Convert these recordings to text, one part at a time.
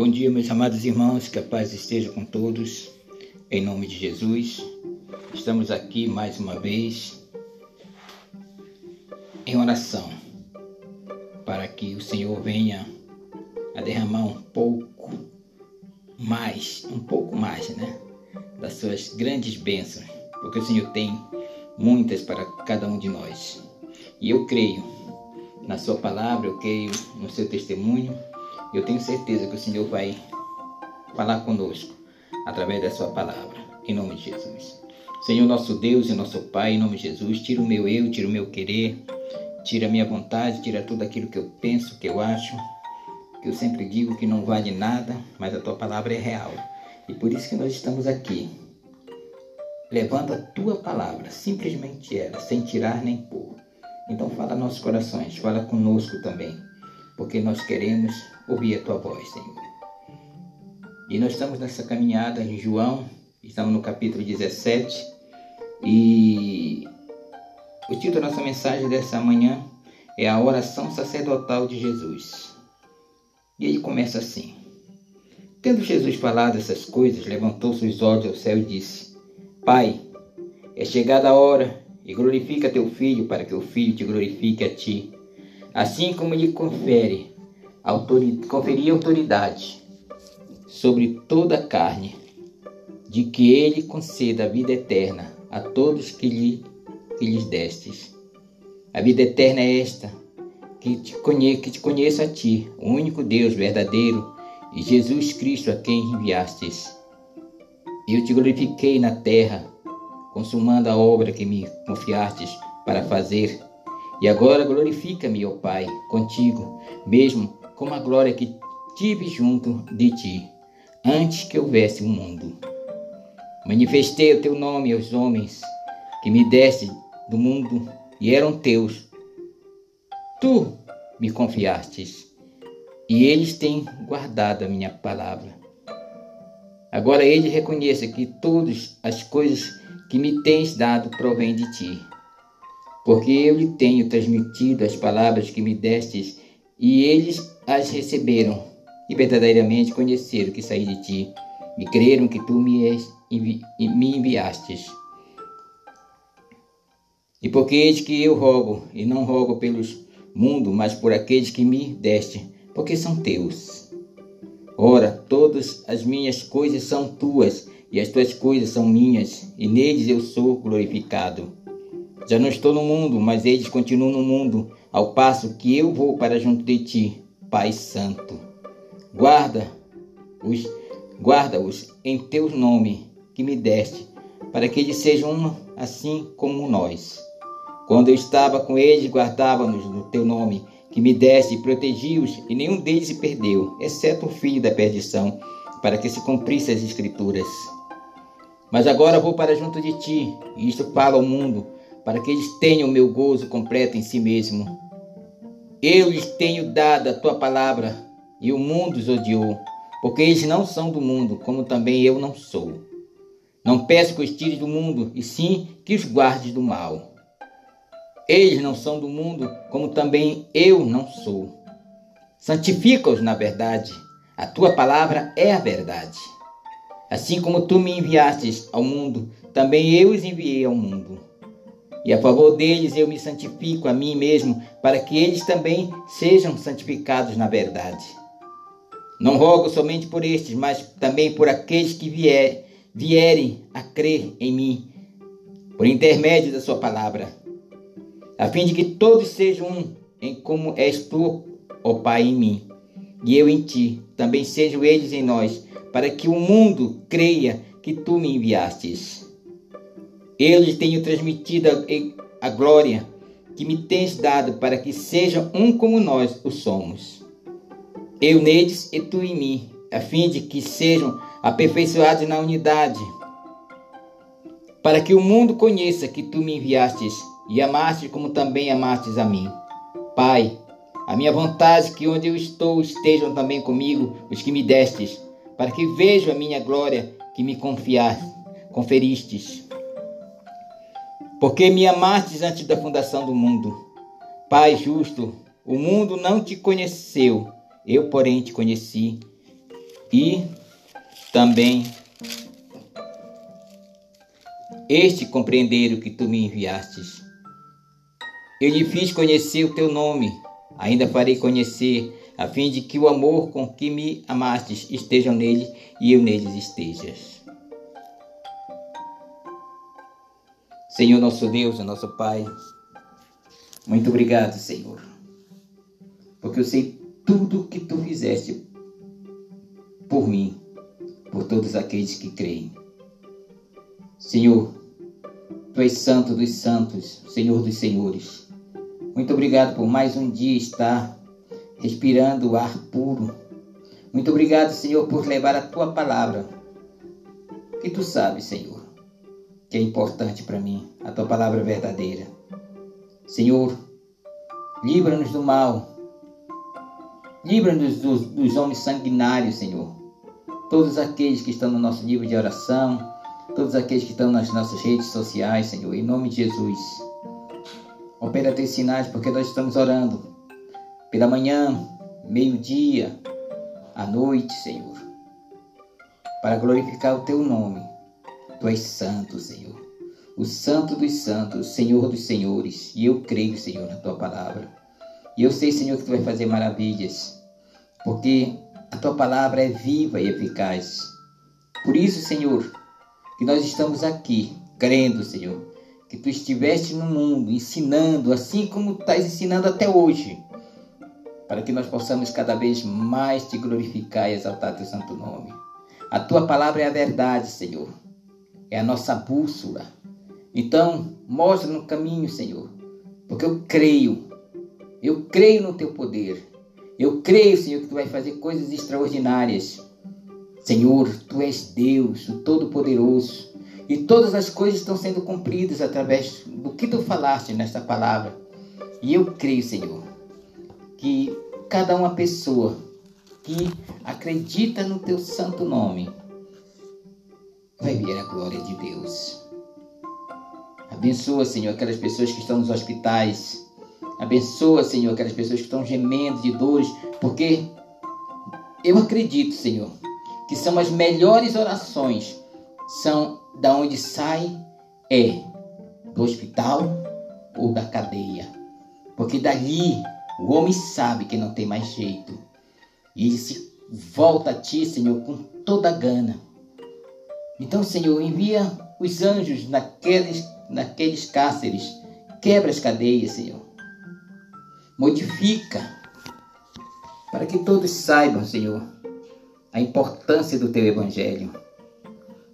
Bom dia, meus amados irmãos, que a paz esteja com todos, em nome de Jesus. Estamos aqui mais uma vez em oração, para que o Senhor venha a derramar um pouco mais, um pouco mais, né, das suas grandes bênçãos, porque o Senhor tem muitas para cada um de nós. E eu creio na Sua palavra, eu creio no seu testemunho eu tenho certeza que o Senhor vai falar conosco através da sua palavra, em nome de Jesus. Senhor nosso Deus e nosso Pai, em nome de Jesus, tira o meu eu, tira o meu querer, tira a minha vontade, tira tudo aquilo que eu penso, que eu acho, que eu sempre digo que não vale nada, mas a tua palavra é real. E por isso que nós estamos aqui, levando a tua palavra, simplesmente ela, sem tirar nem pôr. Então fala nossos corações, fala conosco também porque nós queremos ouvir a tua voz, Senhor. E nós estamos nessa caminhada em João, estamos no capítulo 17, e o título da nossa mensagem dessa manhã é a oração sacerdotal de Jesus. E ele começa assim: Tendo Jesus falado essas coisas, levantou seus olhos ao céu e disse: Pai, é chegada a hora, e glorifica teu filho, para que o filho te glorifique a ti assim como lhe confere autoridade, conferia autoridade sobre toda a carne, de que ele conceda a vida eterna a todos que, lhe, que lhes destes. A vida eterna é esta, que te, conhe, que te conheça a ti, o único Deus verdadeiro, e Jesus Cristo a quem enviastes. Eu te glorifiquei na terra, consumando a obra que me confiastes para fazer e agora glorifica-me, ó Pai, contigo, mesmo com a glória que tive junto de ti, antes que houvesse o um mundo. Manifestei o teu nome aos homens que me deste do mundo e eram teus. Tu me confiastes, e eles têm guardado a minha palavra. Agora ele reconheça que todas as coisas que me tens dado provêm de ti porque eu lhe tenho transmitido as palavras que me destes, e eles as receberam, e verdadeiramente conheceram que saí de ti, e creram que tu me, envi, me enviastes. E porque eis que eu rogo, e não rogo pelos mundo, mas por aqueles que me deste, porque são teus. Ora, todas as minhas coisas são tuas, e as tuas coisas são minhas, e neles eu sou glorificado. Já não estou no mundo, mas eles continuam no mundo, ao passo que eu vou para junto de ti, Pai Santo. Guarda-os, guarda-os em teu nome que me deste, para que eles sejam assim como nós. Quando eu estava com eles, guardava-nos no teu nome que me deste e protegi-os, e nenhum deles se perdeu, exceto o filho da perdição, para que se cumprisse as escrituras. Mas agora vou para junto de ti, e isto fala ao mundo, para que eles tenham o meu gozo completo em si mesmo. Eu lhes tenho dado a tua palavra, e o mundo os odiou, porque eles não são do mundo, como também eu não sou. Não peço que os tires do mundo, e sim que os guardes do mal. Eles não são do mundo, como também eu não sou. Santifica-os na verdade. A tua palavra é a verdade. Assim como tu me enviastes ao mundo, também eu os enviei ao mundo. E a favor deles eu me santifico a mim mesmo, para que eles também sejam santificados na verdade. Não rogo somente por estes, mas também por aqueles que vier, vierem a crer em mim, por intermédio da Sua palavra, a fim de que todos sejam um, em como és tu, ó Pai, em mim, e eu em ti, também sejam eles em nós, para que o mundo creia que tu me enviastes. Eu lhes tenho transmitido a, a glória que me tens dado para que sejam um como nós o somos. Eu neles e tu em mim, a fim de que sejam aperfeiçoados na unidade, para que o mundo conheça que tu me enviastes e amaste como também amastes a mim. Pai, a minha vontade é que onde eu estou estejam também comigo os que me destes, para que vejam a minha glória que me confiaste, conferistes porque me amastes antes da fundação do mundo. Pai justo, o mundo não te conheceu, eu, porém, te conheci. E também este compreender o que tu me enviastes. Eu lhe fiz conhecer o teu nome, ainda farei conhecer, a fim de que o amor com que me amastes esteja nele e eu neles estejas. Senhor nosso Deus, nosso Pai, muito obrigado, Senhor, porque eu sei tudo que tu fizeste por mim, por todos aqueles que creem. Senhor, Tu és santo dos santos, Senhor dos senhores. Muito obrigado por mais um dia estar respirando o ar puro. Muito obrigado, Senhor, por levar a tua palavra. Que tu sabes, Senhor, que é importante para mim, a tua palavra verdadeira. Senhor, livra-nos do mal. Livra-nos dos, dos homens sanguinários, Senhor. Todos aqueles que estão no nosso livro de oração, todos aqueles que estão nas nossas redes sociais, Senhor, em nome de Jesus. Opera teus sinais, porque nós estamos orando pela manhã, meio-dia, à noite, Senhor, para glorificar o teu nome. Tu és santo, Senhor, o santo dos santos, Senhor dos senhores, e eu creio, Senhor, na tua palavra. E eu sei, Senhor, que tu vai fazer maravilhas, porque a tua palavra é viva e eficaz. Por isso, Senhor, que nós estamos aqui, crendo, Senhor, que tu estiveste no mundo ensinando, assim como estás ensinando até hoje, para que nós possamos cada vez mais te glorificar e exaltar teu santo nome. A tua palavra é a verdade, Senhor, é a nossa bússola. Então, mostra no caminho, Senhor, porque eu creio, eu creio no teu poder. Eu creio, Senhor, que tu vai fazer coisas extraordinárias Senhor, tu és Deus, o Todo-Poderoso, e todas as coisas estão sendo cumpridas através do que tu falaste nesta palavra. E eu creio, Senhor, que cada uma pessoa que acredita no teu santo nome vai ver a glória de Deus. Abençoa, Senhor, aquelas pessoas que estão nos hospitais. Abençoa, Senhor, aquelas pessoas que estão gemendo de dores, porque eu acredito, Senhor, que são as melhores orações, são da onde sai é do hospital ou da cadeia. Porque dali o homem sabe que não tem mais jeito. E ele se volta a ti, Senhor, com toda a gana. Então, Senhor, envia os anjos naqueles, naqueles cárceres. Quebra as cadeias, Senhor. Modifica. Para que todos saibam, Senhor, a importância do teu evangelho.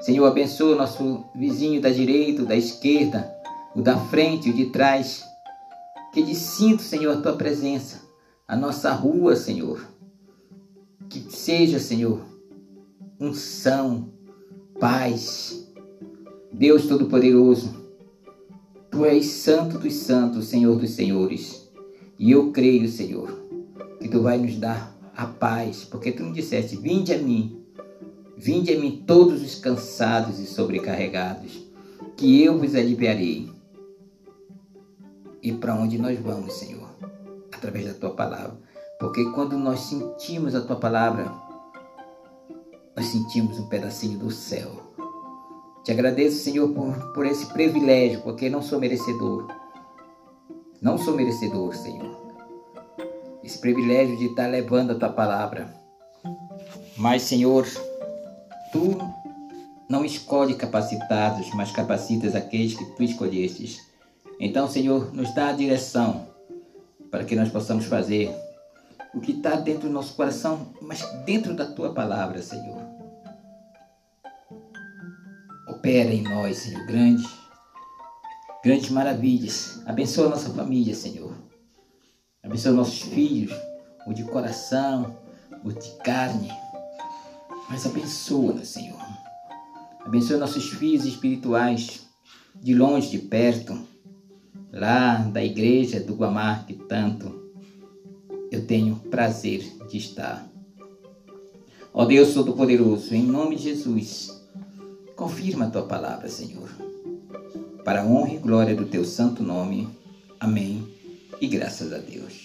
Senhor, abençoa o nosso vizinho da direita, da esquerda, o da frente, o de trás. Que ele sinta, Senhor, a tua presença, a nossa rua, Senhor. Que seja, Senhor, unção, paz. Deus Todo-Poderoso, Tu és santo dos santos, Senhor dos senhores. E eu creio, Senhor, que Tu vai nos dar a paz, porque tu me disseste: Vinde a mim, vinde a mim todos os cansados e sobrecarregados, que eu vos aliviarei. E para onde nós vamos, Senhor? Através da tua palavra. Porque quando nós sentimos a tua palavra, nós sentimos um pedacinho do céu. Te agradeço, Senhor, por, por esse privilégio, porque não sou merecedor. Não sou merecedor, Senhor esse privilégio de estar levando a tua palavra. Mas, Senhor, tu não escolhe capacitados, mas capacitas aqueles que tu escolhestes. Então, Senhor, nos dá a direção para que nós possamos fazer o que está dentro do nosso coração, mas dentro da tua palavra, Senhor. Opera em nós, Senhor, grandes, grandes maravilhas. Abençoa a nossa família, Senhor. Abençoa nossos filhos, o de coração, o de carne. Mas abençoa, Senhor. Abençoa nossos filhos espirituais, de longe, de perto, lá da igreja do Guamar, que tanto tenho prazer de estar. Ó Deus Todo-Poderoso, em nome de Jesus, confirma a tua palavra, Senhor, para a honra e glória do teu santo nome. Amém e graças a Deus.